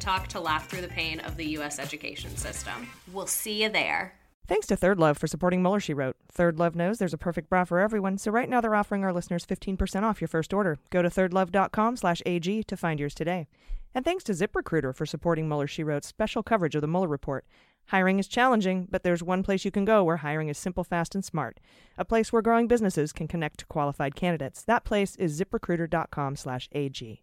Talk to laugh through the pain of the U.S. education system. We'll see you there. Thanks to Third Love for supporting Mueller, She Wrote. Third Love knows there's a perfect bra for everyone, so right now they're offering our listeners 15% off your first order. Go to thirdlove.com slash AG to find yours today. And thanks to ZipRecruiter for supporting Mueller, She Wrote's special coverage of the Mueller Report. Hiring is challenging, but there's one place you can go where hiring is simple, fast, and smart. A place where growing businesses can connect to qualified candidates. That place is ziprecruiter.com slash AG.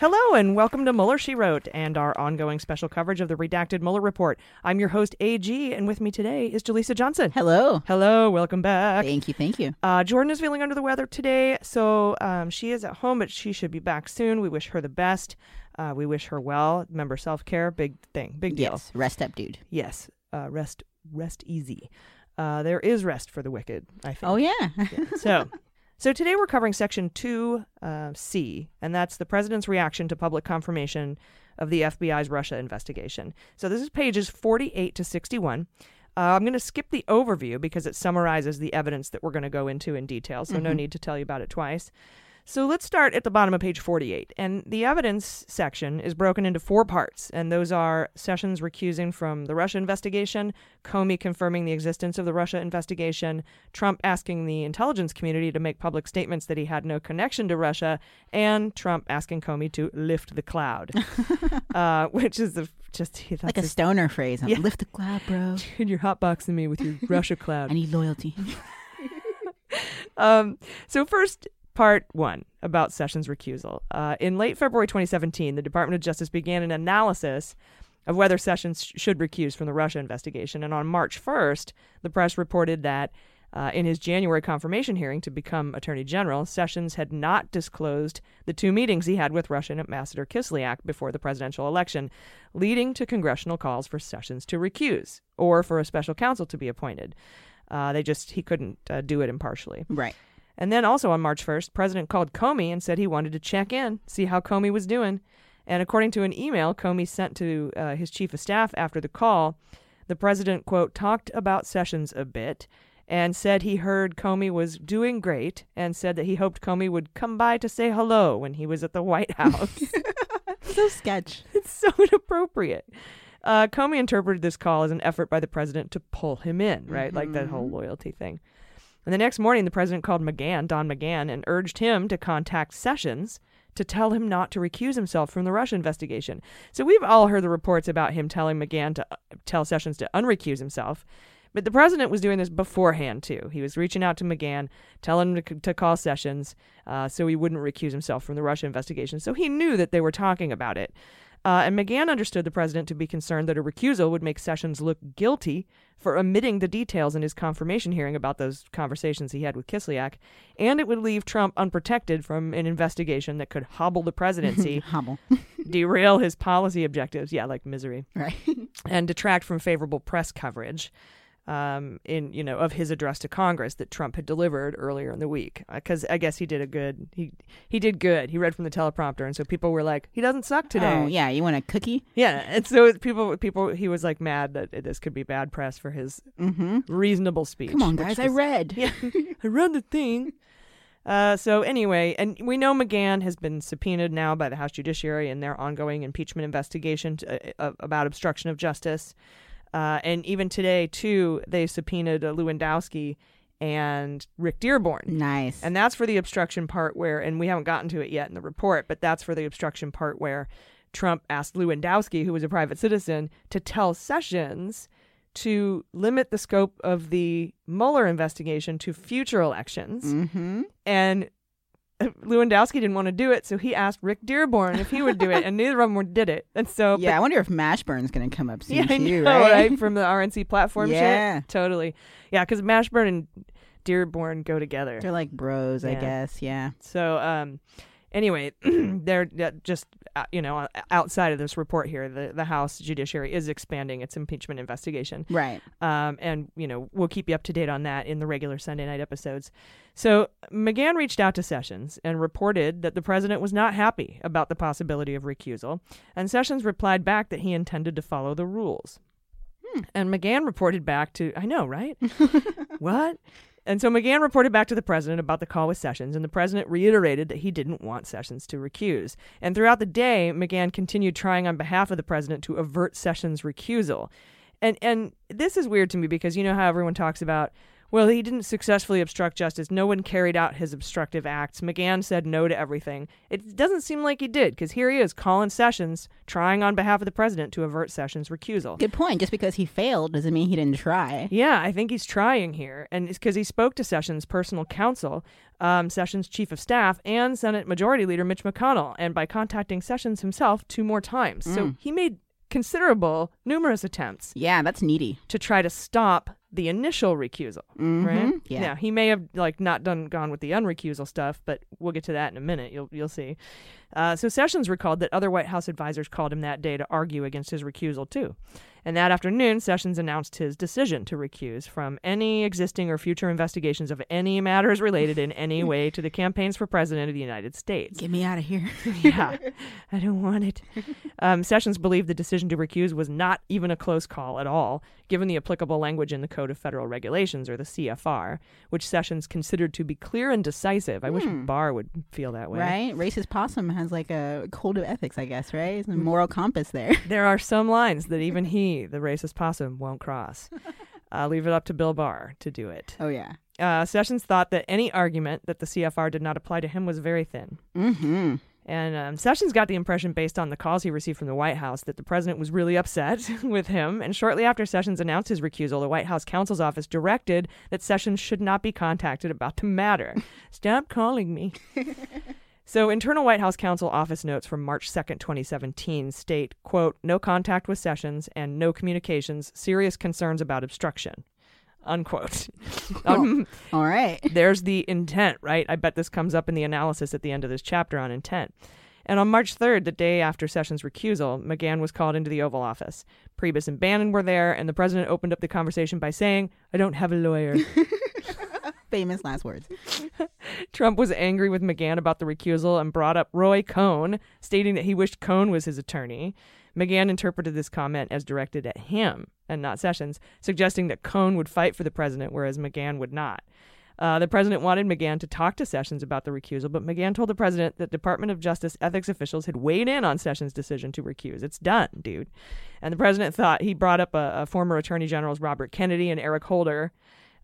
Hello and welcome to Mueller, She Wrote, and our ongoing special coverage of the redacted Mueller report. I'm your host, AG, and with me today is Jaleesa Johnson. Hello. Hello, welcome back. Thank you, thank you. Uh, Jordan is feeling under the weather today, so um, she is at home, but she should be back soon. We wish her the best. Uh, we wish her well. Remember, self care, big thing, big deal. Yes, rest up, dude. Yes, uh, rest, rest easy. Uh, there is rest for the wicked. I think. Oh yeah. yeah. So. So today we're covering Section 2C, uh, and that's the president's reaction to public confirmation of the FBI's Russia investigation. So this is pages 48 to 61. Uh, I'm going to skip the overview because it summarizes the evidence that we're going to go into in detail, so mm-hmm. no need to tell you about it twice. So let's start at the bottom of page 48. And the evidence section is broken into four parts. And those are Sessions recusing from the Russia investigation, Comey confirming the existence of the Russia investigation, Trump asking the intelligence community to make public statements that he had no connection to Russia, and Trump asking Comey to lift the cloud, uh, which is the, just like a stoner phrase. Yeah. Lift the cloud, bro. Dude, you're hotboxing me with your Russia cloud. I need loyalty. um, so first, Part one about Sessions' recusal. Uh, in late February 2017, the Department of Justice began an analysis of whether Sessions sh- should recuse from the Russia investigation. And on March 1st, the press reported that uh, in his January confirmation hearing to become Attorney General, Sessions had not disclosed the two meetings he had with Russian Ambassador Kislyak before the presidential election, leading to congressional calls for Sessions to recuse or for a special counsel to be appointed. Uh, they just he couldn't uh, do it impartially. Right. And then also on March 1st, President called Comey and said he wanted to check in, see how Comey was doing. And according to an email Comey sent to uh, his chief of staff after the call, the president, quote, talked about Sessions a bit and said he heard Comey was doing great and said that he hoped Comey would come by to say hello when he was at the White House. so sketch. It's so inappropriate. Uh, Comey interpreted this call as an effort by the president to pull him in, right? Mm-hmm. Like that whole mm-hmm. loyalty thing. And the next morning, the president called McGahn, Don McGahn, and urged him to contact Sessions to tell him not to recuse himself from the Russia investigation. So we've all heard the reports about him telling McGahn to uh, tell Sessions to unrecuse himself. But the president was doing this beforehand, too. He was reaching out to McGahn, telling him to, to call Sessions uh, so he wouldn't recuse himself from the Russia investigation. So he knew that they were talking about it. Uh, and McGahn understood the president to be concerned that a recusal would make Sessions look guilty for omitting the details in his confirmation hearing about those conversations he had with Kislyak, and it would leave Trump unprotected from an investigation that could hobble the presidency, Hobble. derail his policy objectives, yeah, like misery, Right. and detract from favorable press coverage. Um, in you know of his address to Congress that Trump had delivered earlier in the week, because I guess he did a good he he did good. He read from the teleprompter, and so people were like, he doesn't suck today. Oh, yeah. You want a cookie? Yeah, and so people, people, he was like mad that this could be bad press for his reasonable speech. Come on, guys. I read. Yeah, I read the thing. Uh, so anyway, and we know McGahn has been subpoenaed now by the House Judiciary in their ongoing impeachment investigation to, uh, about obstruction of justice. Uh, and even today, too, they subpoenaed uh, Lewandowski and Rick Dearborn. Nice. And that's for the obstruction part where, and we haven't gotten to it yet in the report, but that's for the obstruction part where Trump asked Lewandowski, who was a private citizen, to tell Sessions to limit the scope of the Mueller investigation to future elections. Mm-hmm. And Lewandowski didn't want to do it, so he asked Rick Dearborn if he would do it, and neither of them did it. And so, Yeah, but- I wonder if Mashburn's going to come up soon yeah, too, know, right? right? From the RNC platform Yeah. shit. Totally. Yeah, because Mashburn and Dearborn go together. They're like bros, I guess. Yeah. So, um, anyway, they're just you know outside of this report here, the the House Judiciary is expanding its impeachment investigation, Right. Um, and you know we'll keep you up to date on that in the regular Sunday night episodes. So McGahn reached out to Sessions and reported that the president was not happy about the possibility of recusal, and Sessions replied back that he intended to follow the rules. And McGahn reported back to, I know, right? what? And so McGahn reported back to the president about the call with Sessions, and the president reiterated that he didn't want Sessions to recuse. And throughout the day, McGahn continued trying on behalf of the president to avert Sessions' recusal. And and this is weird to me because you know how everyone talks about well, he didn't successfully obstruct justice. No one carried out his obstructive acts. McGahn said no to everything. It doesn't seem like he did, because here he is calling Sessions, trying on behalf of the president to avert Sessions' recusal. Good point. Just because he failed doesn't mean he didn't try. Yeah, I think he's trying here, and it's because he spoke to Sessions' personal counsel, um, Sessions' chief of staff, and Senate Majority Leader Mitch McConnell, and by contacting Sessions himself two more times. So Mm. he made considerable, numerous attempts. Yeah, that's needy. To try to stop the initial recusal, right? Mhm, yeah. Now he may have like not done gone with the unrecusal stuff, but we'll get to that in a minute. You'll you'll see. Uh, so Sessions recalled that other White House advisors called him that day to argue against his recusal too. And that afternoon, Sessions announced his decision to recuse from any existing or future investigations of any matters related in any way to the campaigns for president of the United States. Get me out of here. yeah, I don't want it. Um, Sessions believed the decision to recuse was not even a close call at all, given the applicable language in the Code of Federal Regulations, or the CFR, which Sessions considered to be clear and decisive. I wish Hmm. Barr would feel that way. Right? Racist possum has like a code of ethics, I guess, right? It's a moral compass there. There are some lines that even he, the racist possum, won't cross. Uh, leave it up to Bill Barr to do it. Oh, yeah. Uh, Sessions thought that any argument that the CFR did not apply to him was very thin. Mm-hmm. And um, Sessions got the impression, based on the calls he received from the White House, that the president was really upset with him. And shortly after Sessions announced his recusal, the White House counsel's office directed that Sessions should not be contacted about the matter. Stop calling me. So, internal White House counsel office notes from March 2nd, 2017 state, quote, no contact with Sessions and no communications, serious concerns about obstruction, unquote. Um, All right. there's the intent, right? I bet this comes up in the analysis at the end of this chapter on intent. And on March 3rd, the day after Sessions' recusal, McGahn was called into the Oval Office. Priebus and Bannon were there, and the president opened up the conversation by saying, I don't have a lawyer. Famous last words. Trump was angry with McGahn about the recusal and brought up Roy Cohn, stating that he wished Cohn was his attorney. McGahn interpreted this comment as directed at him and not Sessions, suggesting that Cohn would fight for the president, whereas McGahn would not. Uh, the president wanted McGahn to talk to Sessions about the recusal, but McGahn told the president that Department of Justice ethics officials had weighed in on Sessions' decision to recuse. It's done, dude. And the president thought he brought up a, a former Attorney Generals Robert Kennedy and Eric Holder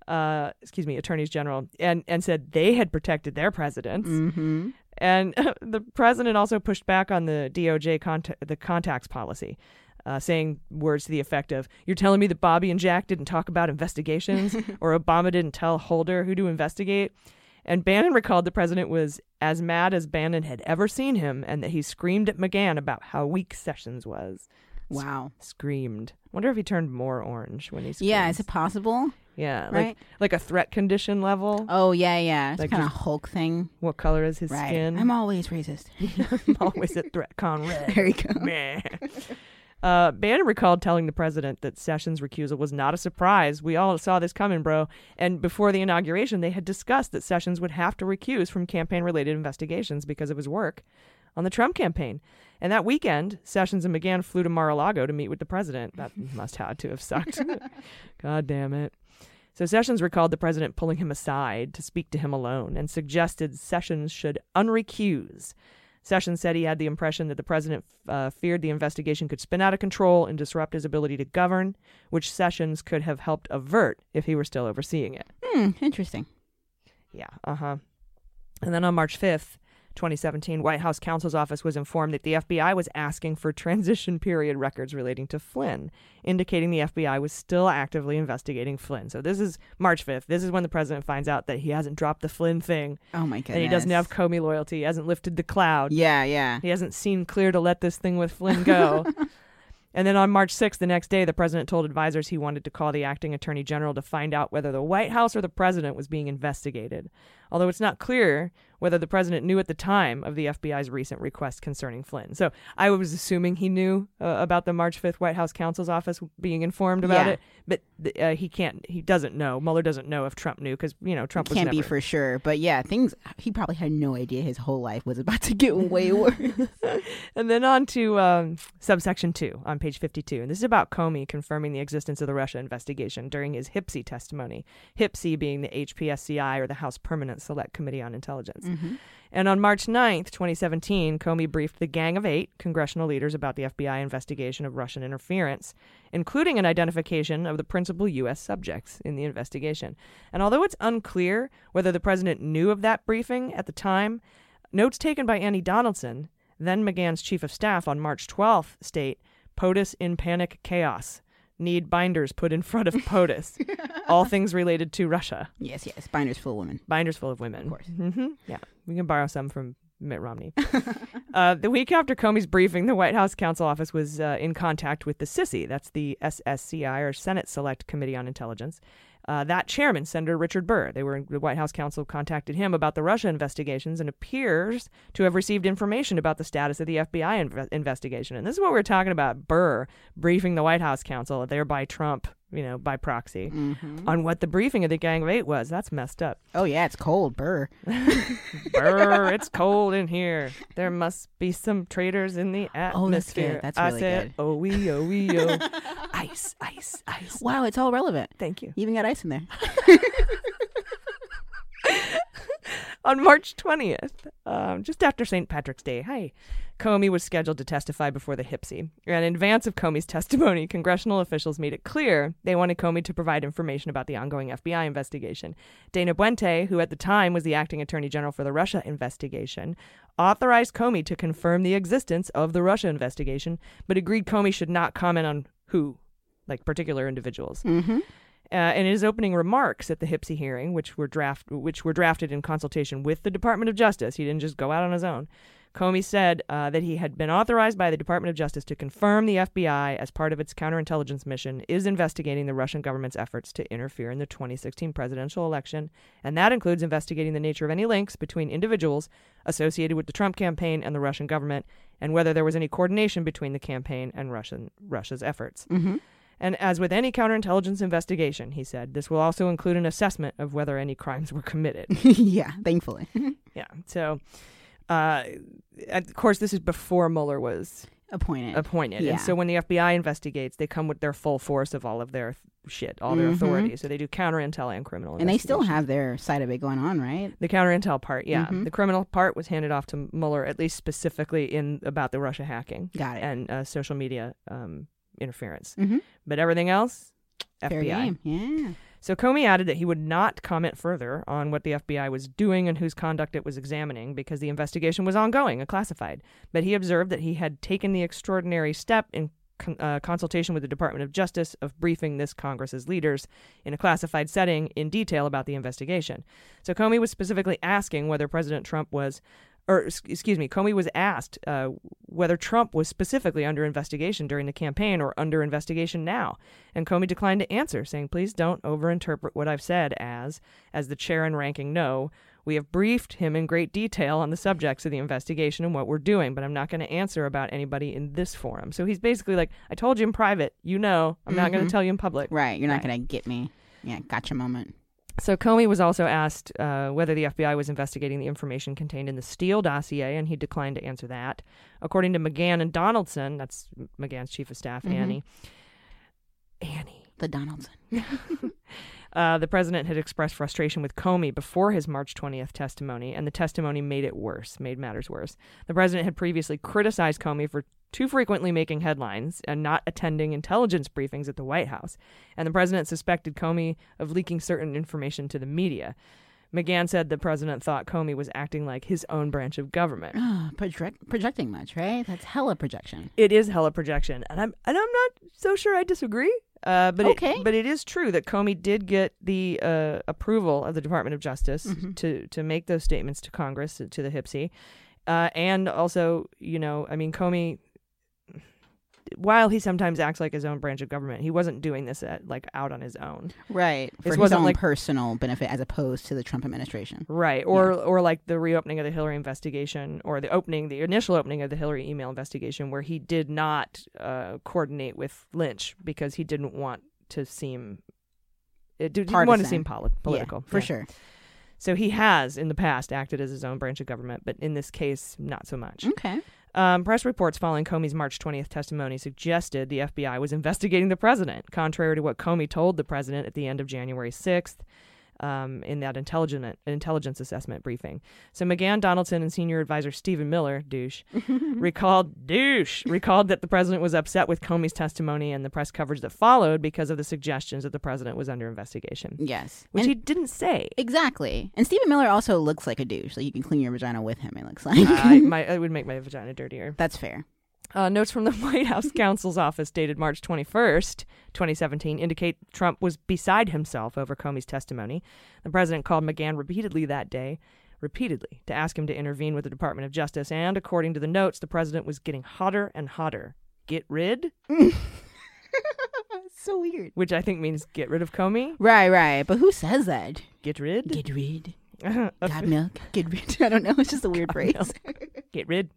uh, excuse me, attorneys general, and and said they had protected their presidents. Mm-hmm. And the president also pushed back on the DOJ cont- the contacts policy, uh, saying words to the effect of, "You're telling me that Bobby and Jack didn't talk about investigations, or Obama didn't tell Holder who to investigate." And Bannon recalled the president was as mad as Bannon had ever seen him, and that he screamed at McGahn about how weak Sessions was. Wow. screamed. Wonder if he turned more orange when he screamed. Yeah, is it possible? Yeah, like Right. like a threat condition level. Oh yeah, yeah. It's Like kind of Hulk thing. What color is his Right. skin? I'm always racist. I'm always a threat con red. There you go. Meh. Uh, Bannon recalled telling the president that Sessions' recusal was not a surprise. We all saw this coming, bro. And before the inauguration, they had discussed that Sessions would have to recuse from campaign related investigations because of his work on the Trump campaign. And that weekend, Sessions and McGahn flew to Mar a Lago to meet with the president. That must have to have sucked. God damn it. So Sessions recalled the president pulling him aside to speak to him alone and suggested Sessions should unrecuse. Sessions said he had the impression that the president uh, feared the investigation could spin out of control and disrupt his ability to govern, which Sessions could have helped avert if he were still overseeing it. Hmm, interesting. Yeah, uh huh. And then on March 5th, 2017, White House counsel's office was informed that the FBI was asking for transition period records relating to Flynn, indicating the FBI was still actively investigating Flynn. So this is March 5th. This is when the president finds out that he hasn't dropped the Flynn thing. Oh my goodness. And he doesn't have Comey loyalty. He hasn't lifted the cloud. Yeah, yeah. He hasn't seen clear to let this thing with Flynn go. and then on March 6th, the next day, the president told advisors he wanted to call the acting attorney general to find out whether the White House or the president was being investigated. Although it's not clear whether the president knew at the time of the FBI's recent request concerning Flynn. So I was assuming he knew uh, about the March 5th White House counsel's office being informed about Yeah. it, but th- uh, he can't, he doesn't know. Mueller doesn't know if Trump knew because, you know, Trump was Can't be for sure, but yeah, things. He probably had no idea his whole life was about to get way worse. And then on to um, subsection two on page 52. And this is about Comey confirming the existence of the Russia investigation during his HIPSI testimony. HIPSI being the HPSCI or the House Permanent Select Committee on Intelligence. Mhm. And on March 9th, 2017, Comey briefed the Gang of Eight congressional leaders about the FBI investigation of Russian interference, including an identification of the principal U.S. subjects in the investigation. And although it's unclear whether the president knew of that briefing at the time, notes taken by Annie Donaldson, then McGahn's chief of staff on March 12th, state POTUS in panic chaos. Need binders put in front of POTUS. All things related to Russia. yes, yes. Binders full of women. Binders full of women. Of course. hmm Yeah, we can borrow some from Mitt Romney. uh, the week after Comey's briefing, the White House counsel office was uh, in contact with the SISI, that's the SSCI or Senate Select Committee on Intelligence. Uh, that chairman, Senator Richard Burr, they were the White House counsel contacted him about the Russia investigations and appears to have received information about the status of the FBI inve- investigation. And this is what we're talking about: Burr briefing the White House counsel, thereby Trump, you know, by proxy, on what the briefing of the Gang of Eight was. That's messed up. Oh yeah, it's cold, burr. Brr, it's cold in here. There must be some traitors in the Oh, that's good. atmosphere. That's I said, good. oh wee, oh wee, oh. ice, ice, ice. Wow, it's all relevant. Thank you. You even got ice in there. On March 20th, um, just after St. Patrick's Day, hi, Comey was scheduled to testify before the HIPSI. And in advance of Comey's testimony, congressional officials made it clear they wanted Comey to provide information about the ongoing FBI investigation. Dana Boente, who at the time was the acting attorney general for the Russia investigation, authorized Comey to confirm the existence of the Russia investigation, but agreed Comey should not comment on who, like particular individuals. Mm-hmm. Uh, in his opening remarks at the HIPSI hearing, which were draft which were drafted in consultation with the Department of Justice, he didn't just go out on his own. Comey said uh, that he had been authorized by the Department of Justice to confirm the FBI, as part of its counterintelligence mission, is investigating the Russian government's efforts to interfere in the 2016 presidential election, and that includes investigating the nature of any links between individuals associated with the Trump campaign and the Russian government, and whether there was any coordination between the campaign and Russian Russia's efforts. Mm-hmm. And as with any counterintelligence investigation, he said, this will also include an assessment of whether any crimes were committed. yeah, thankfully. yeah. So, uh, of course, this is before Mueller was Appointed. appointed. Yeah. And so when the FBI investigates, they come with their full force of all of their th- shit, all their Mhm. authority. So they do counterintel and criminal and they still have their side of it going on, right? The counterintel part, yeah. Mhm. The criminal part was handed off to Mueller, at least specifically in about the Russia hacking. Got it. And uh, social media um, interference. Mhm. But everything else, Fair FBI. game. Yeah. So Comey added that he would not comment further on what the FBI was doing and whose conduct it was examining because the investigation was ongoing and classified. But he observed that he had taken the extraordinary step in con- uh, consultation with the Department of Justice of briefing this Congress's leaders in a classified setting in detail about the investigation. So Comey was specifically asking whether President Trump was or excuse me, Comey was asked uh, whether Trump was specifically under investigation during the campaign or under investigation now, and Comey declined to answer, saying, "Please don't overinterpret what I've said as, as the chair and ranking know. We have briefed him in great detail on the subjects of the investigation and what we're doing, but I'm not going to answer about anybody in this forum." So he's basically like, "I told you in private. You know, I'm not going to tell you in public." Right. You're not going to get me. Yeah, gotcha moment. So Comey was also asked uh, whether the FBI was investigating the information contained in the Steele dossier, and he declined to answer that. According to McGahn and Donaldson, that's McGahn's chief of staff, Mhm. Annie. The Donaldson. Uh, the president had expressed frustration with Comey before his March 20th testimony, and the testimony made it worse, made matters worse. The president had previously criticized Comey for too frequently making headlines and not attending intelligence briefings at the White House, and the president suspected Comey of leaking certain information to the media. McGahn said the president thought Comey was acting like his own branch of government. Ah, project, projecting much, right? That's hella projection. It is hella projection, and I'm and I'm not so sure I disagree. Uh, but Okay. it, but it is true that Comey did get the uh, approval of the Department of Justice Mhm. to to make those statements to Congress to the HIPSI, uh, and also you know I mean Comey. While he sometimes acts like his own branch of government, he wasn't doing this at, like out on his own. Right. For This his wasn't own like personal benefit as opposed to the Trump administration. Right. Or or like the reopening of the Hillary investigation or the opening the initial opening of the Hillary email investigation where he did not uh, coordinate with Lynch because he didn't want to seem it didn't want to seem poli- Yeah, political. for sure. So he has in the past acted as his own branch of government, but in this case not so much. Okay. Um, press reports following Comey's March 20th testimony suggested the FBI was investigating the president, contrary to what Comey told the president at the end of January 6th um, in that intelligent, intelligence assessment briefing. So McGahn, Donaldson, and senior advisor Stephen Miller, douche, recalled douche recalled that the president was upset with Comey's testimony and the press coverage that followed because of the suggestions that the president was under investigation. Yes. which And- he didn't say. Exactly. And Stephen Miller also looks like a douche. Like you can clean your vagina with him, it looks like. I, my, it would make my vagina dirtier. That's fair. Uh, notes from the White House counsel's office dated March 21st, 2017, indicate Trump was beside himself over Comey's testimony. The president called McGahn repeatedly that day, repeatedly, to ask him to intervene with the Department of Justice. And according to the notes, the president was getting hotter and hotter. Get rid, so weird. which I think means get rid of Comey. Right, right. But who says that? Get rid. Get rid. Got God milk. Get rid. I don't know. It's just a weird phrase. Get rid.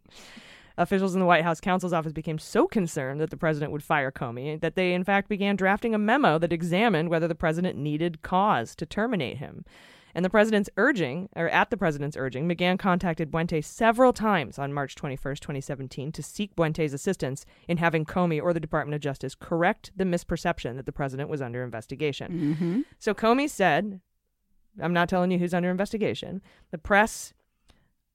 Officials in the White House counsel's office became so concerned that the president would fire Comey that they, in fact, began drafting a memo that examined whether the president needed cause to terminate him. And the president's urging, or at the president's urging, McGahn contacted Boente several times on March 21st, 2017, to seek Boente's assistance in having Comey or the Department of Justice correct the misperception that the president was under investigation. Mm-hmm. So Comey said, I'm not telling you who's under investigation. The press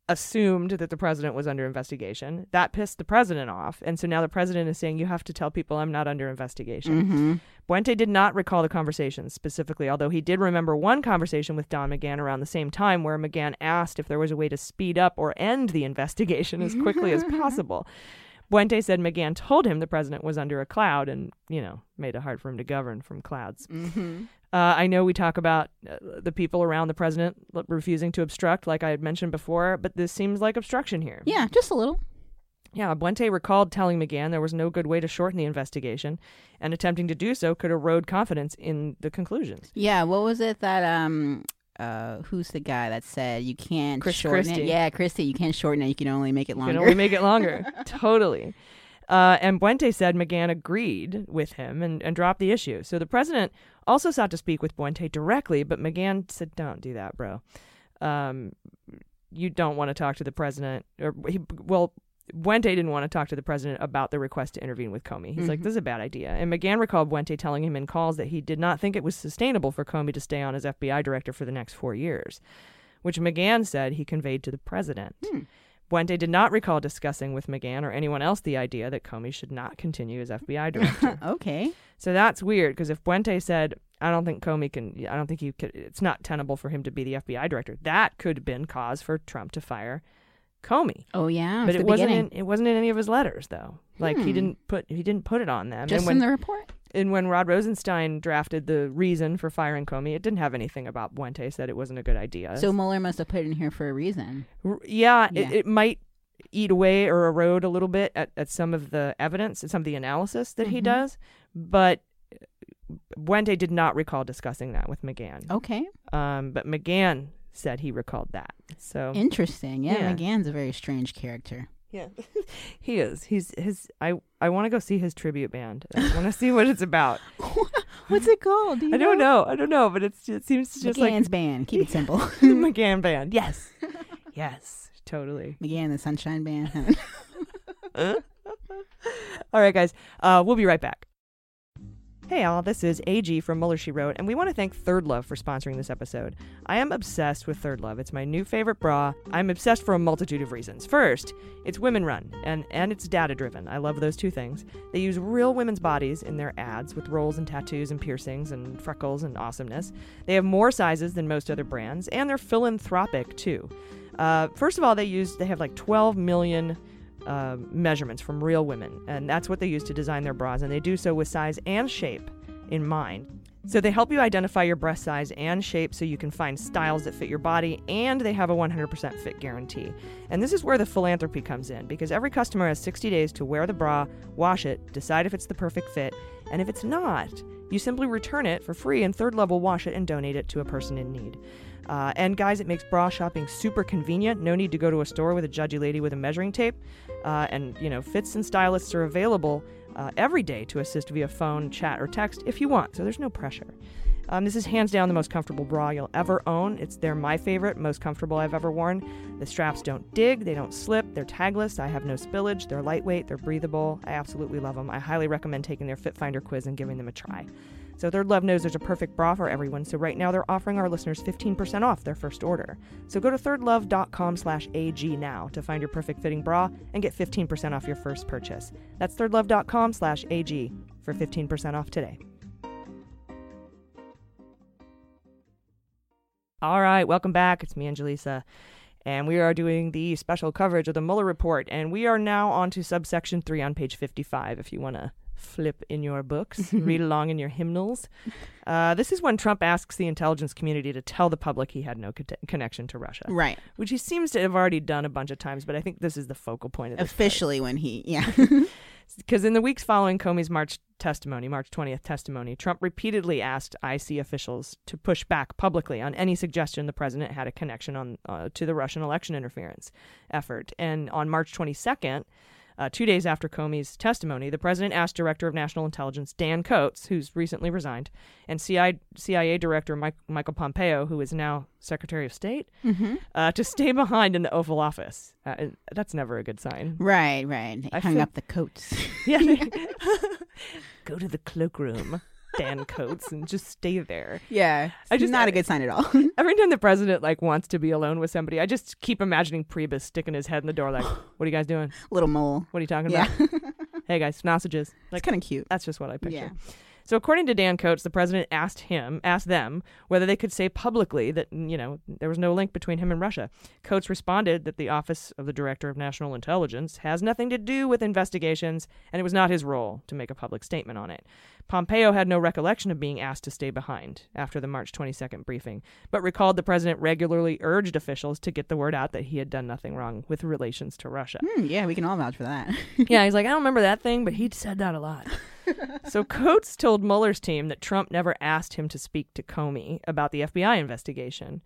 assumed that the president was under investigation. That pissed the president off. And so now the president is saying, You have to tell people I'm not under investigation. Mhm. Boente did not recall the conversations specifically, although he did remember one conversation with Don McGahn around the same time where McGahn asked if there was a way to speed up or end the investigation as quickly as possible. Boente said McGahn told him the president was under a cloud and, you know, made it hard for him to govern from clouds. Mm-hmm. Uh, I know we talk about uh, the people around the president l- refusing to obstruct, like I had mentioned before, but this seems like obstruction here. Yeah, just a little. Yeah, Boente recalled telling McGahn there was no good way to shorten the investigation, and attempting to do so could erode confidence in the conclusions. Yeah, what was it that um uh who's the guy that said you can't Chris shorten Christie. it? Yeah, Christie, you can't shorten it, you can only make it You longer. can only make it longer. totally. Uh, and Boente said McGahn agreed with him and, and dropped the issue. So the president also sought to speak with Boente directly, but McGahn said, "Don't do that, bro. Um, you don't want to talk to the president." Or he, well, Boente didn't want to talk to the president about the request to intervene with Comey. He's like, Mhm. "This is a bad idea." And McGahn recalled Boente telling him in calls that he did not think it was sustainable for Comey to stay on as FBI director for the next four years, which McGahn said he conveyed to the president. Boente did not recall discussing with McGahn or anyone else the idea that Comey should not continue as FBI director. okay. So that's weird because if Boente said, I don't think Comey can, I don't think he could, it's not tenable for him to be the FBI director, that could have been cause for Trump to fire Comey. Oh yeah, but it wasn't. In, it wasn't in any of his letters though. Like he Hmm. didn't put he didn't put it on them. Just and when, in the report. And when Rod Rosenstein drafted the reason for firing Comey, it didn't have anything about Boente said it wasn't a good idea. So Mueller must have put it in here for a reason. R- yeah, Yeah. It, it might eat away or erode a little bit at, at some of the evidence and some of the analysis that he Mhm. does, but Boente did not recall discussing that with McGahn. Okay. Um, but McGahn said he recalled that. So Interesting. Yeah, Yeah. McGahn's a very strange character. Yeah. he is. He's his. I I want to go see his tribute band. I want to see what it's about. What's it called? Do you I don't know. I don't know, but it's it seems to just McGahn's like band. Keep it simple. McGahn band. Yes. yes. Totally. McGahn, the Sunshine Band. All right, guys. Uh, we'll be right back. Hey, all. This is AG from Mueller She Wrote, and we want to thank Third Love for sponsoring this episode. I am obsessed with Third Love. It's my new favorite bra. I'm obsessed for a multitude of reasons. First, it's women run, and, and it's data driven. I love those two things. They use real women's bodies in their ads with rolls and tattoos and piercings and freckles and awesomeness. They have more sizes than most other brands, and they're philanthropic too. Uh, first of all, they use they have like 12 million uh, measurements from real women, and that's what they use to design their bras, and they do so with size and shape in mind. So they help you identify your breast size and shape so you can find styles that fit your body, and they have a 100% fit guarantee. And this is where the philanthropy comes in because every customer has 60 days to wear the bra, wash it, decide if it's the perfect fit, and if it's not, you simply return it for free, and Third level wash it and donate it to a person in need. Uh, and guys, it makes bra shopping super convenient. No need to go to a store with a judgy lady with a measuring tape. Uh, and you know, fits and stylists are available uh, every day to assist via phone, chat, or text if you want. So there's no pressure. Um, this is hands down the most comfortable bra you'll ever own. It's they're my favorite, most comfortable I've ever worn. The straps don't dig, they don't slip, they're tagless. I have no spillage. They're lightweight, they're breathable. I absolutely love them. I highly recommend taking their Fit Finder quiz and giving them a try. So Third Love knows there's a perfect bra for everyone. So right now they're offering our listeners 15% off their first order. So go to thirdlove.com slash AG now to find your perfect fitting bra and get 15% off your first purchase. That's thirdlove.com slash AG for 15% off today. All right, welcome back. It's me, Angelisa. And we are doing the special coverage of the Mueller report. And we are now on to subsection three on page 55 if you want to flip in your books, read along in your hymnals. Uh, this is when Trump asks the intelligence community to tell the public he had no co- connection to Russia. Right. Which he seems to have already done a bunch of times, but I think this is the focal point of this. Officially, when he, yeah. Because in the weeks following Comey's March testimony, March 20th testimony, Trump repeatedly asked IC officials to push back publicly on any suggestion the president had a connection on uh, to the Russian election interference effort. And on March 22nd, uh, two days after Comey's testimony, the president asked Director of National Intelligence Dan Coats, who's recently resigned, and CIA, CIA Director Mike, Michael Pompeo, who is now Secretary of State, Mhm. uh, to stay behind in the Oval Office. Uh, and that's never a good sign. right, right. I hung feel- up the coats. Yeah. Go to the cloakroom, Dan Coats, and just stay there. Yeah, I it's just not a good sign at all. Every time the president like wants to be alone with somebody, I just keep imagining Priebus sticking his head in the door, like, "What are you guys doing? Little mole. What are you talking Yeah. about? hey guys, sausages." Like, kind of cute. That's just what I picture. Yeah. So, according to Dan Coats, the president asked him, asked them, whether they could say publicly that you know there was no link between him and Russia. Coats responded that the office of the director of national intelligence has nothing to do with investigations, and it was not his role to make a public statement on it. Pompeo had no recollection of being asked to stay behind after the March 22nd briefing, but recalled the president regularly urged officials to get the word out that he had done nothing wrong with relations to Russia. Hmm, yeah, we can all vouch for that. yeah, he's like, I don't remember that thing, but he said that a lot. so Coats told Mueller's team that Trump never asked him to speak to Comey about the FBI investigation.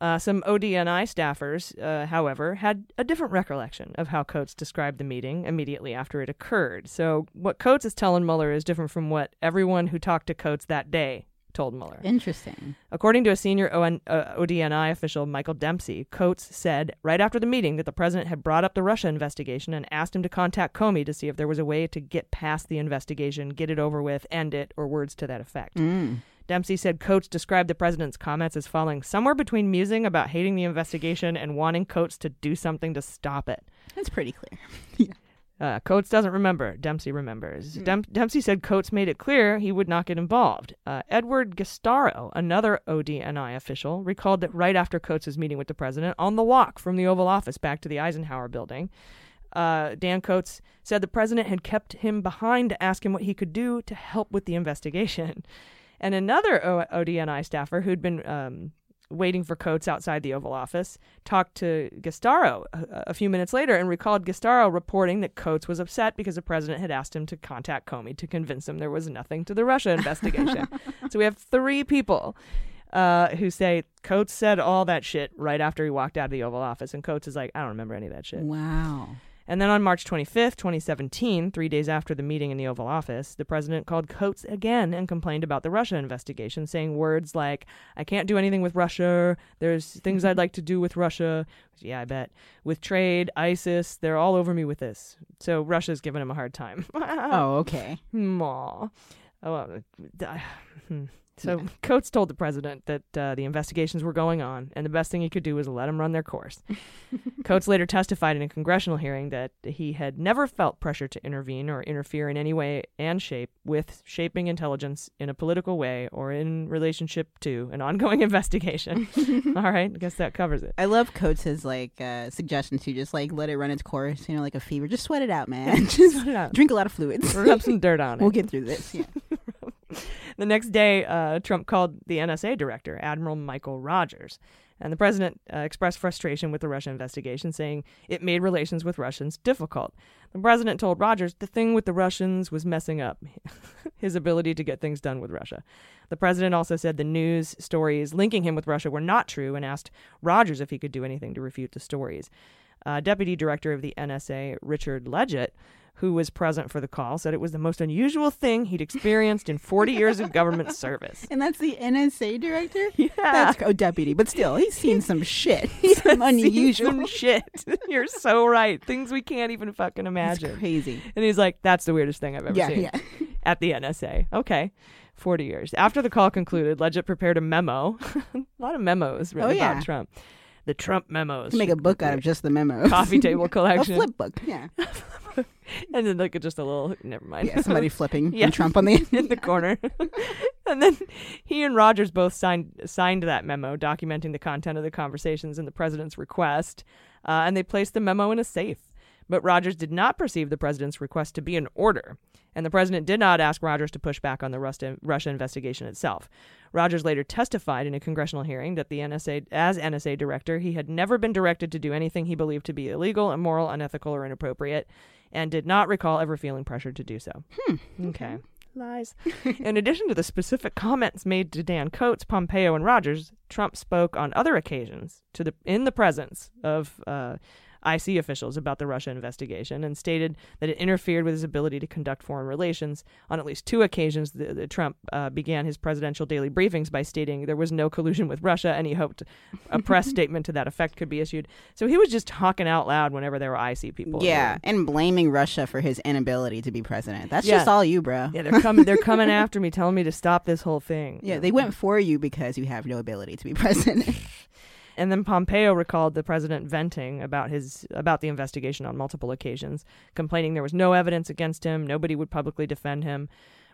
Uh, some ODNI staffers, uh, however, had a different recollection of how Coats described the meeting immediately after it occurred. So what Coats is telling Mueller is different from what everyone who talked to Coats that day told Mueller. Interesting. According to a senior ON, uh, ODNI official, Michael Dempsey, Coats said right after the meeting that the president had brought up the Russia investigation and asked him to contact Comey to see if there was a way to get past the investigation, get it over with, end it, or words to that effect. Mm. Dempsey said Coats described the president's comments as falling somewhere between musing about hating the investigation and wanting Coats to do something to stop it. That's pretty clear. Uh, Coats doesn't remember. Dempsey remembers. Dem- Dempsey said Coats made it clear he would not get involved. Uh, Edward Gistaro, another ODNI official, recalled that right after Coats' meeting with the president, on the walk from the Oval Office back to the Eisenhower building, uh, Dan Coats said the president had kept him behind to ask him what he could do to help with the investigation. And another o- ODNI staffer who'd been um, waiting for Coats outside the Oval Office, talked to Gistaro a, a, few minutes later and recalled Gistaro reporting that Coats was upset because the president had asked him to contact Comey to convince him there was nothing to the Russia investigation. so we have three people. Uh, who say Coats said all that shit right after he walked out of the Oval Office, and Coats is like, I don't remember any of that shit. Wow. And then on March 25th, 2017, three days after the meeting in the Oval Office, the president called Coats again and complained about the Russia investigation, saying words like, I can't do anything with Russia. There's things I'd like to do with Russia. Yeah, I bet. With trade, ISIS, they're all over me with this. So Russia's giving him a hard time. oh, okay. Aw. Oh, uh, hmm. So yeah. Coats told the president that uh, the investigations were going on, and the best thing he could do was let them run their course. Coats later testified in a congressional hearing that he had never felt pressure to intervene or interfere in any way and shape with shaping intelligence in a political way or in relationship to an ongoing investigation. All right, I guess that covers it. I love Coates's like uh, suggestion to just like let it run its course, you know, like a fever. Just sweat it out, man. just sweat it out. drink a lot of fluids. Rub some dirt on it. We'll get through this. Yeah. the next day, uh, Trump called the NSA director, Admiral Michael Rogers. And the president uh, expressed frustration with the Russian investigation, saying it made relations with Russians difficult. The president told Rogers the thing with the Russians was messing up his ability to get things done with Russia. The president also said the news stories linking him with Russia were not true and asked Rogers if he could do anything to refute the stories. Uh, Deputy Director of the NSA, Richard Ledgett, who was present for the call, said it was the most unusual thing he'd experienced in 40 years of government service. And that's the NSA director? Yeah. That's a deputy, but still, he's seen some shit. He's some unusual some shit. You're so right. Things we can't even fucking imagine. It's crazy. And he's like, that's the weirdest thing I've ever yeah, seen. Yeah. At the NSA. Okay. 40 years. After the call concluded, Ledgett prepared a memo. a lot of memos written oh, yeah. about Trump. The Trump memos. Make a book out of just the memos. Coffee table collection. a flip book, yeah. and then like just a little never mind. Yeah, somebody flipping yeah. Trump on the in the corner. and then he and Rogers both signed signed that memo documenting the content of the conversations and the president's request, uh, and they placed the memo in a safe. But Rogers did not perceive the president's request to be an order, and the president did not ask Rogers to push back on the Russia, Russia investigation itself. Rogers later testified in a congressional hearing that the NSA, as NSA director, he had never been directed to do anything he believed to be illegal, immoral, unethical, or inappropriate, and did not recall ever feeling pressured to do so. Hmm. Okay. Lies. in addition to the specific comments made to Dan Coats, Pompeo, and Rogers, Trump spoke on other occasions to the in the presence of uh, IC officials about the Russia investigation and stated that it interfered with his ability to conduct foreign relations. On at least two occasions, the, the Trump uh, began his presidential daily briefings by stating there was no collusion with Russia, and he hoped a press statement to that effect could be issued. So he was just talking out loud whenever there were IC people. Yeah, and blaming Russia for his inability to be president. That's yeah. just all you, bro. Yeah, they're coming. They're coming after me, telling me to stop this whole thing. Yeah, they went for you because you have no ability to be president. And then Pompeo recalled the president venting about his about the investigation on multiple occasions, complaining there was no evidence against him, nobody would publicly defend him.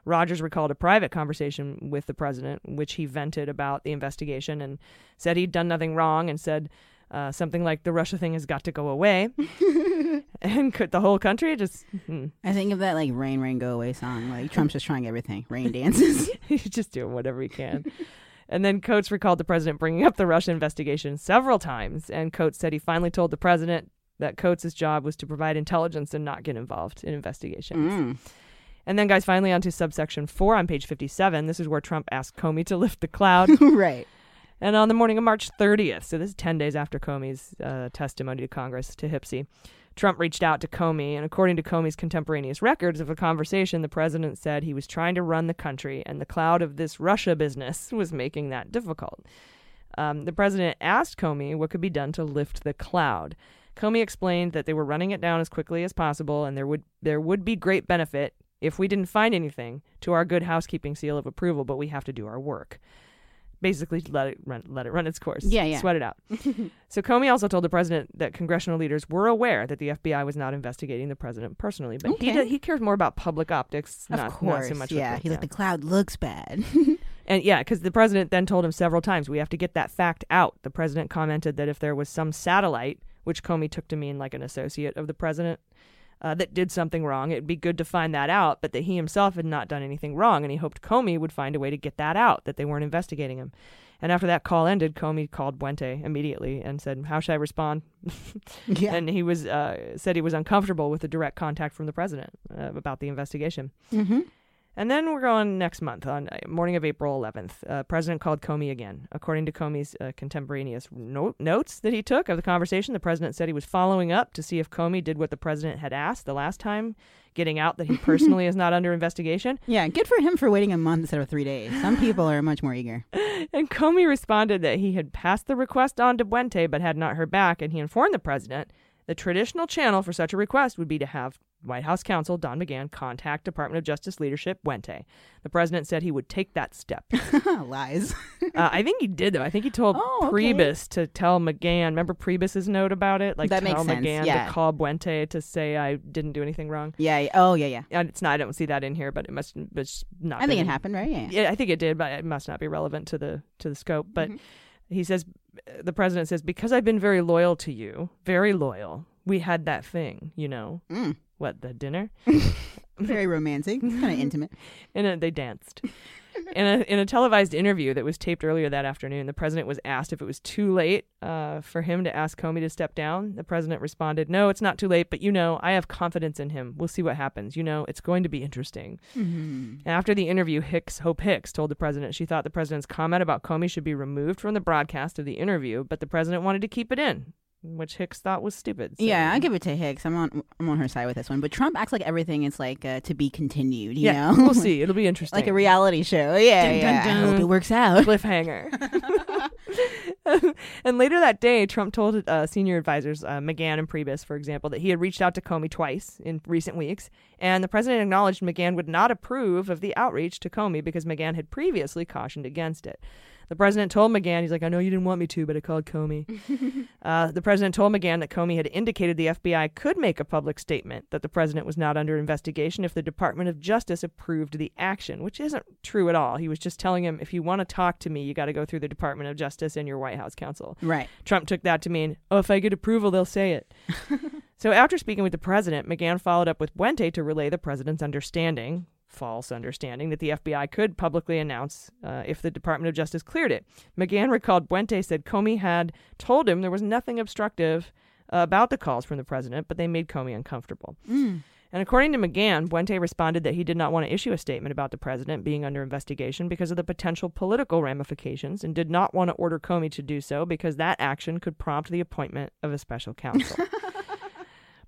Rogers recalled a private conversation with the president, which he vented about the investigation and said he'd done nothing wrong and said uh, something like the Russia thing has got to go away. and could the whole country just. Hmm. I think of that like "Rain, Rain, Go Away" song. Like Trump's just trying everything, rain dances. He's just doing whatever he can. And then Coats recalled the president bringing up the Russia investigation several times. And Coats said he finally told the president that Coats' job was to provide intelligence and not get involved in investigations. Mm. And then, guys, finally onto subsection four on page 57. This is where Trump asked Comey to lift the cloud. right. And on the morning of March 30th, so this is 10 days after Comey's uh, testimony to Congress to Hipsey, Trump reached out to Comey, and according to Comey's contemporaneous records of the conversation, the president said he was trying to run the country, and the cloud of this Russia business was making that difficult. Um, the president asked Comey what could be done to lift the cloud. Comey explained that they were running it down as quickly as possible, and there would there would be great benefit if we didn't find anything to our good housekeeping seal of approval, but we have to do our work. Basically, let it run, let it run its course. Yeah, yeah. Sweat it out. so Comey also told the president that congressional leaders were aware that the FBI was not investigating the president personally, but he did, he cares more about public optics, Of not, course. not so much. yeah. He's like, the cloud looks bad. and yeah, because the president then told him several times, we have to get that fact out. The president commented that if there was some satellite, which Comey took to mean like an associate of the president, uh, that did something wrong, it'd be good to find that out, but that he himself had not done anything wrong, and he hoped Comey would find a way to get that out, that they weren't investigating him. And after that call ended, Comey called Boente immediately and said, "How should I respond?" Yeah. And he was uh, said he was uncomfortable with the direct contact from the president uh, about the investigation. mm-hmm. And then we're going next month on uh, morning of April 11th. Uh, president called Comey again. According to Comey's uh, contemporaneous no- notes that he took of the conversation, the president said he was following up to see if Comey did what the president had asked the last time, getting out that he personally is not under investigation. Yeah, good for him for waiting a month instead of three days. Some people are much more eager. And Comey responded that he had passed the request on to Boente but had not heard back, and he informed the president the traditional channel for such a request would be to have White House counsel Don McGahn contact Department of Justice leadership Boente. The president said he would take that step. Lies. uh, I think he did though. I think he told Oh, okay. Priebus to tell McGahn. Remember Priebus's note about it? Like That tell makes sense, McGahn yeah. to call Boente to say I didn't do anything wrong. Yeah. Oh, yeah, yeah. And it's not. I don't see that in here, but it must. It's not. I think it happened, right? Yeah. yeah, I think it did, but it must not be relevant to the to the scope. But Mm-hmm. he says, the president says, because I've been very loyal to you, very loyal. We had that thing, you know, Mm. what the dinner, Very romantic. kind of intimate. and uh, they danced. In a in a televised interview that was taped earlier that afternoon, the president was asked if it was too late uh, for him to ask Comey to step down. The president responded, "No, it's not too late, but you know, I have confidence in him. We'll see what happens. You know, it's going to be interesting." Mm-hmm. After the interview, Hicks, Hope Hicks, told the president she thought the president's comment about Comey should be removed from the broadcast of the interview, but the president wanted to keep it in, which Hicks thought was stupid. So- Yeah, I give it to Hicks. I'm on I'm on her side with this one. But Trump acts like everything is like uh, to be continued. You yeah, know, we'll see. It'll be interesting. like a reality show. Yeah, Dun, dun, yeah. I hope it works out. cliffhanger. and later that day, Trump told uh, senior advisors, uh, McGahn and Priebus, for example, that he had reached out to Comey twice in recent weeks, and the president acknowledged McGahn would not approve of the outreach to Comey because McGahn had previously cautioned against it. The president told McGahn, he's like, I know you didn't want me to, but I called Comey. uh, the president told McGahn that Comey had indicated the FBI could make a public statement that the president was not under investigation if the Department of Justice approved the action, which isn't true at all. He was just telling him, if you want to talk to me, you got to go through the Department of Justice and your White House counsel. Right. Trump took that to mean, oh, if I get approval, they'll say it. so after speaking with the president, McGahn followed up with Boente to relay the president's understanding, false understanding, that the FBI could publicly announce uh, if the Department of Justice cleared it. McGahn recalled Boente said Comey had told him there was nothing obstructive uh, about the calls from the president, but they made Comey uncomfortable. Mm. And according to McGahn, Boente responded that he did not want to issue a statement about the president being under investigation because of the potential political ramifications and did not want to order Comey to do so because that action could prompt the appointment of a special counsel.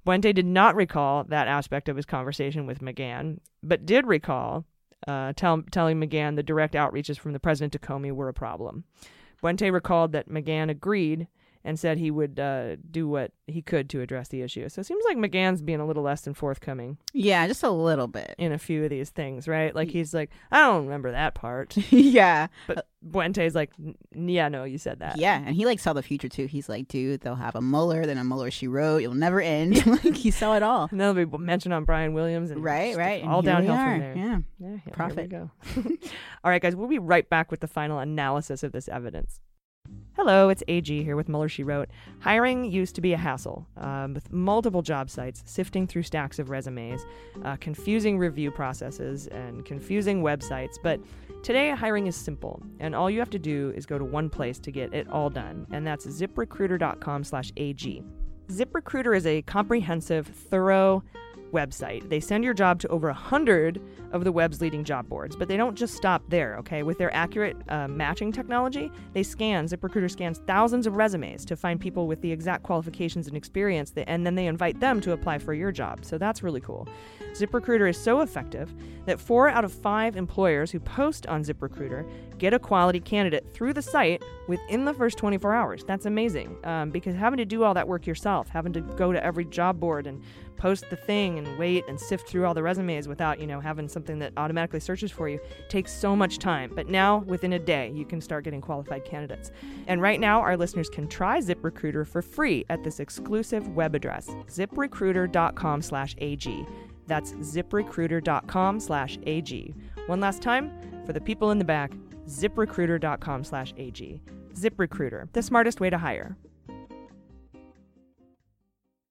Boente did not recall that aspect of his conversation with McGahn, but did recall uh, tell, telling McGahn the direct outreaches from the president to Comey were a problem. Boente recalled that McGahn agreed and said he would uh, do what he could to address the issue. So it seems like McGahn's being a little less than forthcoming Yeah, just a little bit. in a few of these things, right? Like he's like, I don't remember that part. yeah. But Boente's like, "N- yeah, no, you said that. Yeah, and he like saw the future too. He's like, dude, they'll have a Mueller, then a Mueller she wrote. It'll never end. like he saw it all. And that'll be mentioned on Brian Williams and Right, right. all downhill from there. Yeah. Yeah, yeah, Prophet. Go. All right, guys, we'll be right back with the final analysis of this evidence. Hello, it's AG here with Mueller She Wrote. Hiring used to be a hassle, um, with multiple job sites sifting through stacks of resumes, uh, confusing review processes, and confusing websites. But today, hiring is simple, and all you have to do is go to one place to get it all done, and that's ziprecruiter.com/ag. ZipRecruiter is a comprehensive, thorough website. They send your job to over a hundred of the web's leading job boards, but they don't just stop there. Okay, with their accurate uh, matching technology, they scan. ZipRecruiter scans thousands of resumes to find people with the exact qualifications and experience, that, and then they invite them to apply for your job. So that's really cool. ZipRecruiter is so effective that four out of five employers who post on ZipRecruiter get a quality candidate through the site within the first 24 hours. That's amazing um, because having to do all that work yourself, having to go to every job board and post the thing and wait and sift through all the resumes without, you know, having something that automatically searches for you takes so much time. But now, within a day, you can start getting qualified candidates. And right now, our listeners can try ZipRecruiter for free at this exclusive web address, ziprecruiter.com slash AG. That's ziprecruiter.com slash AG. One last time, for the people in the back, ziprecruiter.com slash AG. ZipRecruiter, the smartest way to hire.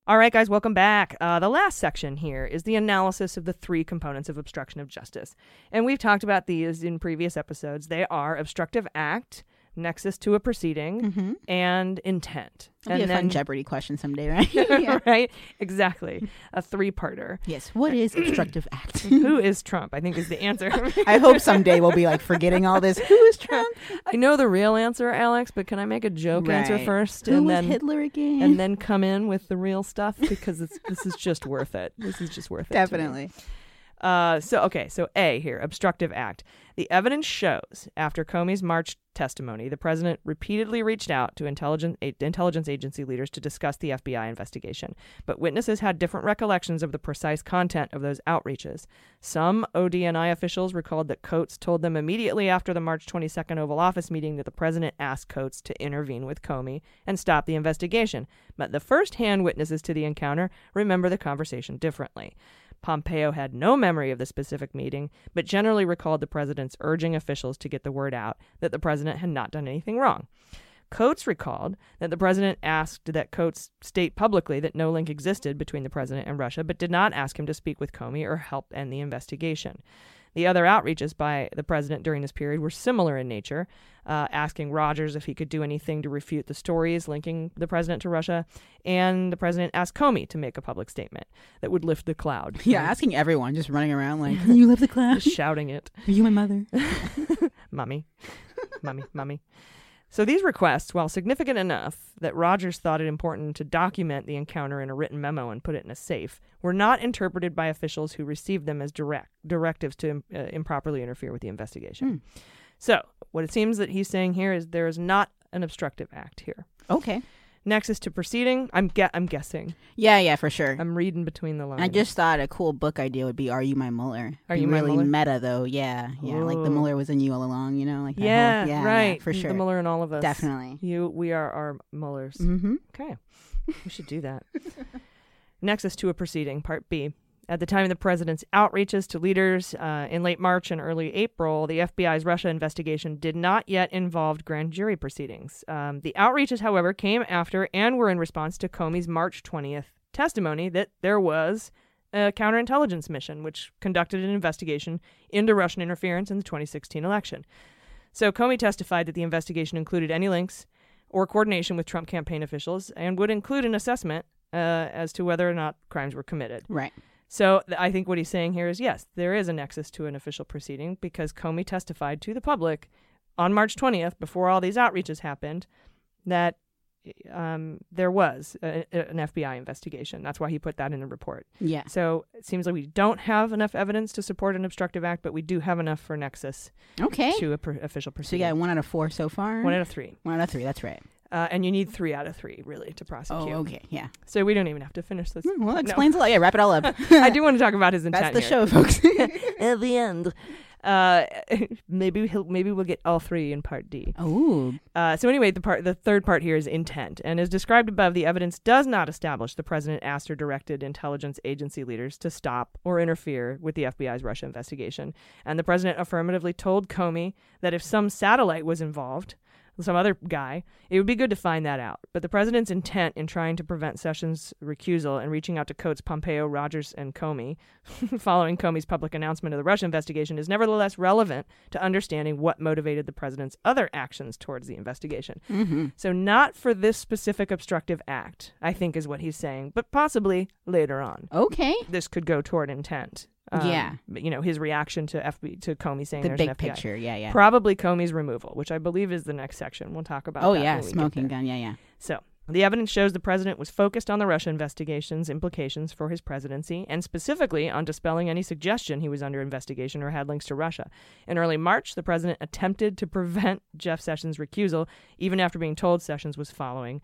All right, guys, welcome back. Uh, the last section here is the analysis of the three components of obstruction of justice. And we've talked about these in previous episodes. They are obstructive act, nexus to a proceeding, mm-hmm. and intent. That'll be and a fun Jeopardy question someday, right? yeah. right? Exactly. A three parter. Yes. What is obstructive act? Who is Trump? I think is the answer. I hope someday we'll be like forgetting all this. Who is Trump? I know the real answer, Alex, but can I make a joke answer first Who and was then Hitler again? and then come in with the real stuff because it's, this is just worth it. This is just worth it. Definitely. Uh, so okay, so A here, obstructive act. The evidence shows after Comey's March testimony, the president repeatedly reached out to intelligence intelligence agency leaders to discuss the FBI investigation, but witnesses had different recollections of the precise content of those outreaches. Some ODNI officials recalled that Coats told them immediately after the March 22nd Oval Office meeting that the president asked Coats to intervene with Comey and stop the investigation, but the first-hand witnesses to the encounter remember the conversation differently. Pompeo had no memory of the specific meeting, but generally recalled the president's urging officials to get the word out that the president had not done anything wrong. Coats recalled that the president asked that Coats state publicly that no link existed between the president and Russia, but did not ask him to speak with Comey or help end the investigation. The other outreaches by the president during this period were similar in nature, uh, asking Rogers if he could do anything to refute the stories linking the president to Russia, and the president asked Comey to make a public statement that would lift the cloud. Yeah, asking everyone, just running around like, "Can you lift the cloud," Just shouting it. Are you my mother? mummy, mummy, mummy. So these requests, while significant enough that Rogers thought it important to document the encounter in a written memo and put it in a safe, were not interpreted by officials who received them as direct directives to uh, improperly interfere with the investigation. So what it seems that he's saying here is there is not an obstructive act here. Okay. Nexus to proceeding. I'm ge- I'm guessing. Yeah, yeah, for sure. I'm reading between the lines. I just thought a cool book idea would be "Are You My Mueller?" Are Be You My Mueller? meta though? Yeah, yeah, like the Ooh. Mueller was in you all along. You know, like that whole- yeah, yeah, right. yeah, for sure. The Mueller in all of us. Definitely. You, we are our Muellers. Mhm. Okay, we should do that. Nexus to a proceeding, Part B. At the time of the president's outreaches to leaders uh, in late March and early April, the FBI's Russia investigation did not yet involve grand jury proceedings. Um, the outreaches, however, came after and were in response to Comey's March 20th testimony that there was a counterintelligence mission which conducted an investigation into Russian interference in the 2016 election. So Comey testified that the investigation included any links or coordination with Trump campaign officials and would include an assessment uh, as to whether or not crimes were committed. Right. So th- I think what he's saying here is yes, there is a nexus to an official proceeding because Comey testified to the public on March 20th, before all these outreaches happened, that um, there was a, a- an FBI investigation. That's why he put that in the report. Yeah. So it seems like we don't have enough evidence to support an obstructive act, but we do have enough for nexus Okay. to a pr- official So proceeding. you got one out of four so far. One out of three. One out of three. That's right. Uh, and you need three out of three, really, to prosecute. Oh, okay. Yeah. So we don't even have to finish this. Hmm, well, that No. explains a lot. Yeah, wrap it all up. I do want to talk about his intent. That's the here. show, folks. At the end, uh, maybe he'll, maybe we'll get all three in part D. Oh. Uh, so anyway, the part the third part here is intent, and as described above, the evidence does not establish the president asked or directed intelligence agency leaders to stop or interfere with the FBI's Russia investigation, and the president affirmatively told Comey that if some satellite was involved. Some other guy, it would be good to find that out. But the president's intent in trying to prevent Sessions' recusal and reaching out to Coats, Pompeo, Rogers, and Comey, following Comey's public announcement of the Russia investigation, is nevertheless relevant to understanding what motivated the president's other actions towards the investigation. Mhm. So, not for this specific obstructive act, I think is what he's saying, but possibly later on. Okay. This could go toward intent. Yeah. but, You know, his reaction to FB to Comey saying The there's big an FBI. picture, yeah, yeah. Probably Comey's removal, which I believe is the next section. We'll talk about Oh that yeah, when we get smoking gun. Yeah, yeah. So, the evidence shows the president was focused on the Russia investigation's implications for his presidency, and specifically on dispelling any suggestion he was under investigation or had links to Russia. In early March, the president attempted to prevent Jeff Sessions' recusal, even after being told Sessions was following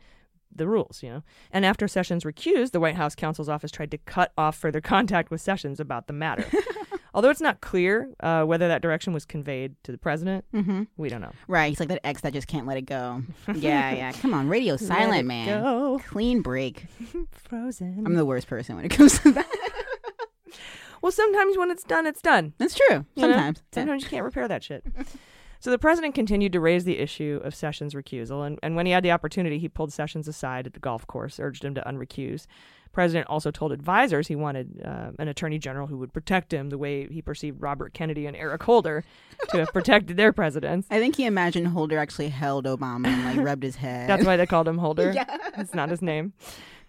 the rules, you know. And after Sessions recused, the White House counsel's office tried to cut off further contact with Sessions about the matter. Although it's not clear uh, whether that direction was conveyed to the president, Mm-hmm. we don't know. Right. He's like that ex that just can't let it go. Yeah, yeah. Come on, radio silent, man. go. Clean break. Frozen. I'm the worst person when it comes to that. Well, sometimes when it's done, it's done. That's true. You know? Sometimes. Yeah. Sometimes you can't repair that shit. So the president continued to raise the issue of Sessions' recusal, and, and when he had the opportunity, he pulled Sessions aside at the golf course, urged him to unrecuse. President also told advisors he wanted uh, an attorney general who would protect him the way he perceived Robert Kennedy and Eric Holder to have protected their presidents. I think he imagined Holder actually held Obama and like rubbed his head. That's why they called him Holder. Yeah. It's not his name.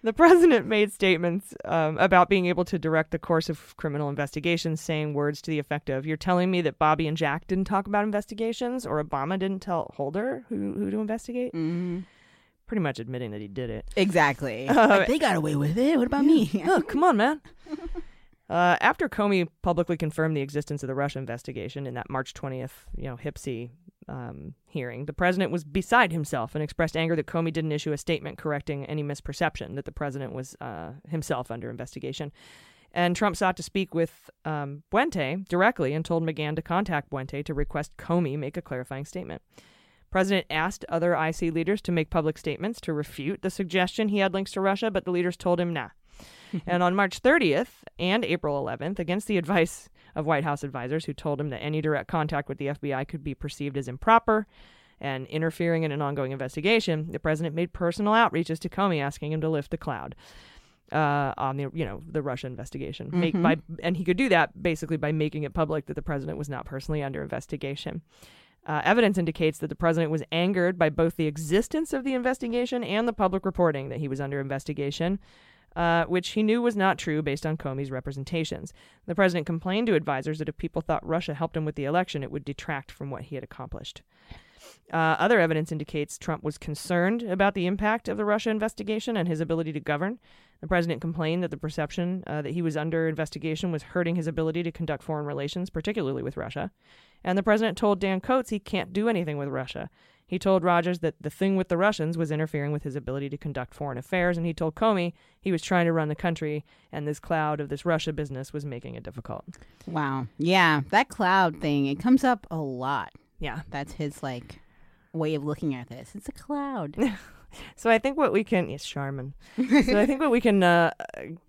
The president made statements um, about being able to direct the course of criminal investigations, saying words to the effect of, You're telling me that Bobby and Jack didn't talk about investigations, or Obama didn't tell Holder who, who to investigate? Mm-hmm. Pretty much admitting that he did it. Exactly. Uh, like, they got away with it. What about me? oh, come on, man. Uh, after Comey publicly confirmed the existence of the Russia investigation in that March 20th, you know, HPSCI um, hearing, the president was beside himself and expressed anger that Comey didn't issue a statement correcting any misperception that the president was uh, himself under investigation. And Trump sought to speak with um, Boente directly and told McGahn to contact Boente to request Comey make a clarifying statement. President asked other IC leaders to make public statements to refute the suggestion he had links to Russia, but the leaders told him nah. and on March 30th and April 11th, against the advice of White House advisors who told him that any direct contact with the FBI could be perceived as improper and interfering in an ongoing investigation, the president made personal outreaches to Comey asking him to lift the cloud uh, on the you know the Russia investigation. Make Mhm. by and he could do that basically by making it public that the president was not personally under investigation. Uh, evidence indicates that the president was angered by both the existence of the investigation and the public reporting that he was under investigation, uh, which he knew was not true based on Comey's representations. The president complained to advisors that if people thought Russia helped him with the election, it would detract from what he had accomplished. Uh, other evidence indicates Trump was concerned about the impact of the Russia investigation and his ability to govern. The president complained that the perception uh, that he was under investigation was hurting his ability to conduct foreign relations, particularly with Russia. And the president told Dan Coats he can't do anything with Russia. He told Rogers that the thing with the Russians was interfering with his ability to conduct foreign affairs, and he told Comey he was trying to run the country, and this cloud of this Russia business was making it difficult. Wow. Yeah, that cloud thing, it comes up a lot. Yeah. That's his like way of looking at this. It's a cloud. So I think what we can yes, Charmin. so I think what we can uh,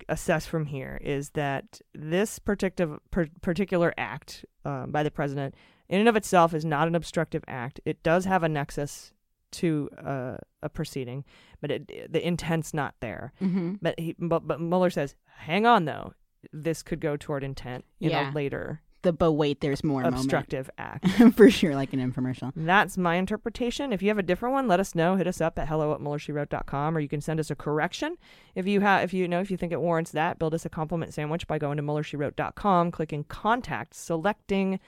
assess from here is that this particular per- particular act um, by the president, in and of itself, is not an obstructive act. It does have a nexus to uh, a proceeding, but it, the intent's not there. Mhm. But he, but but Mueller says, hang on though, this could go toward intent in Yeah. a later The but wait, there's more moment. obstructive act. For sure, like an infomercial. That's my interpretation. If you have a different one, let us know. Hit us up at hello at MuellerSheWrote.com or you can send us a correction. If you have if you know if you think it warrants that, build us a compliment sandwich by going to MuellerSheWrote.com, clicking contact, selecting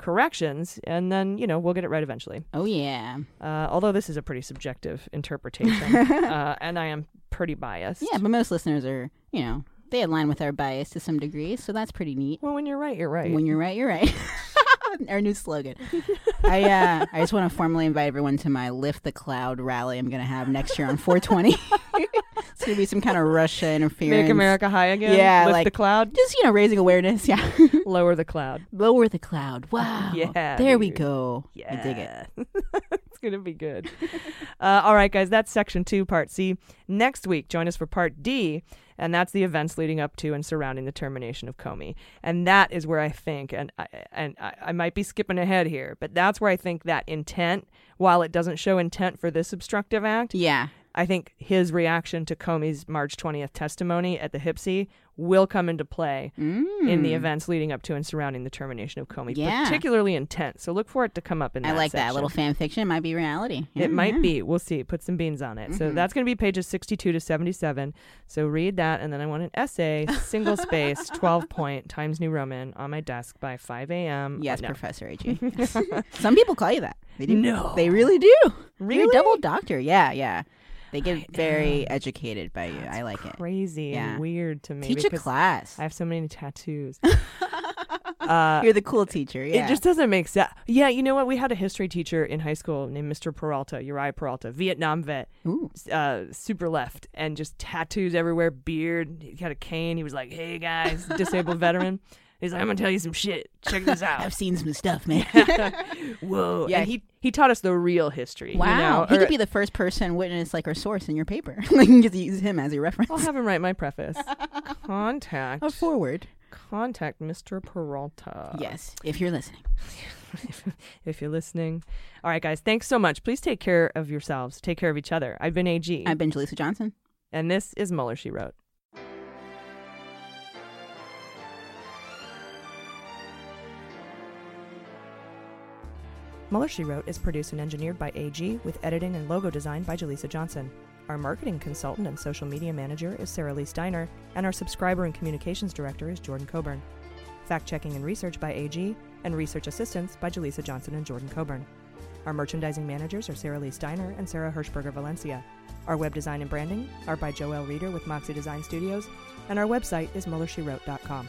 corrections, and then, you know, we'll get it right eventually. Oh yeah. Uh, although this is a pretty subjective interpretation. uh, and I am pretty biased. Yeah, but most listeners are, you know, they align with our bias to some degree, so that's pretty neat. Well, when you're right, you're right. When you're right, you're right. our new slogan. I uh, I just want to formally invite everyone to my Lift the Cloud rally I'm going to have next year on 420. it's to be some kind of Russia interference. Make America high again? Yeah, Lift like the cloud? Just, you know, raising awareness. Yeah. Lower the cloud. Lower the cloud. Wow. Yeah, There we dude. go. I dig it. it's going to be good. uh, all right, guys, that's section two, part C. Next week, join us for part D, and that's the events leading up to and surrounding the termination of Comey. And that is where I think, and I, and I, I might be skipping ahead here, but that's where I think that intent, while it doesn't show intent for this obstructive act, yeah, I think his reaction to Comey's March 20th testimony at the HPSCI will come into play in the Mm. events leading up to and surrounding the termination of Comey, Yeah. particularly intent. So look for it to come up in the I that like that. section. Little fan fiction It might be reality. Yeah, It might yeah. be. We'll see. Put some beans on it. So Mhm. that's going to be pages 62 to 77. So read that. And then I want an essay, single space, 12 point, Times New Roman on my desk by 5 a.m. Yes, No. Professor AG. Some people call you that. They do. No. They really do. You're Really? a double doctor. Yeah, yeah. They get very educated by you. I like it. Crazy Yeah. and weird to me. Teach a class. I have so many tattoos. Uh, You're the cool teacher. Yeah. It just doesn't make sense. Yeah, you know what? We had a history teacher in high school named Mr. Peralta, Uriah Peralta, Vietnam vet, uh, super left, and just tattoos everywhere, beard. He had a cane. He was like, "Hey guys, disabled veteran." He's like, "I'm gonna tell you some shit. Check this out." I've seen some stuff, man. Whoa! Yeah. And he he taught us the real history. Wow. You know? he Or- could be the first person, witness, like, or source in your paper. like, you can just use him as your reference. I'll have him write my preface. Contact. A forward. Contact Mr. Peralta. Yes, if you're listening. if you're listening. All right, guys, thanks so much. Please take care of yourselves. Take care of each other. I've been AG. I've been Jaleesa Johnson. And this is Mueller, She Wrote. Mueller, She Wrote is produced and engineered by AG with editing and logo design by Jaleesa Johnson. Our marketing consultant and social media manager is Sarah Lee Steiner, and our subscriber and communications director is Jordan Coburn. Fact checking and research by AG, and research assistance by Jaleesa Johnson and Jordan Coburn. Our merchandising managers are Sarah Lee Steiner and Sarah Hirschberger Valencia. Our web design and branding are by Joel Reeder with Moxie Design Studios, and our website is MuellerSheWrote.com.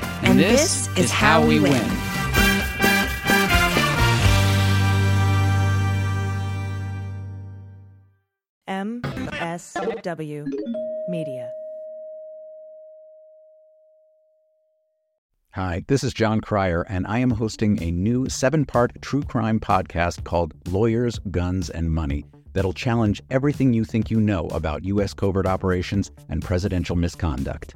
And, this, is how we win. MSW Media. Hi, this is Jon Cryer, and I am hosting a new seven part true crime podcast called Lawyers, Guns, and Money that'll challenge everything you think you know about U.S. covert operations and presidential misconduct.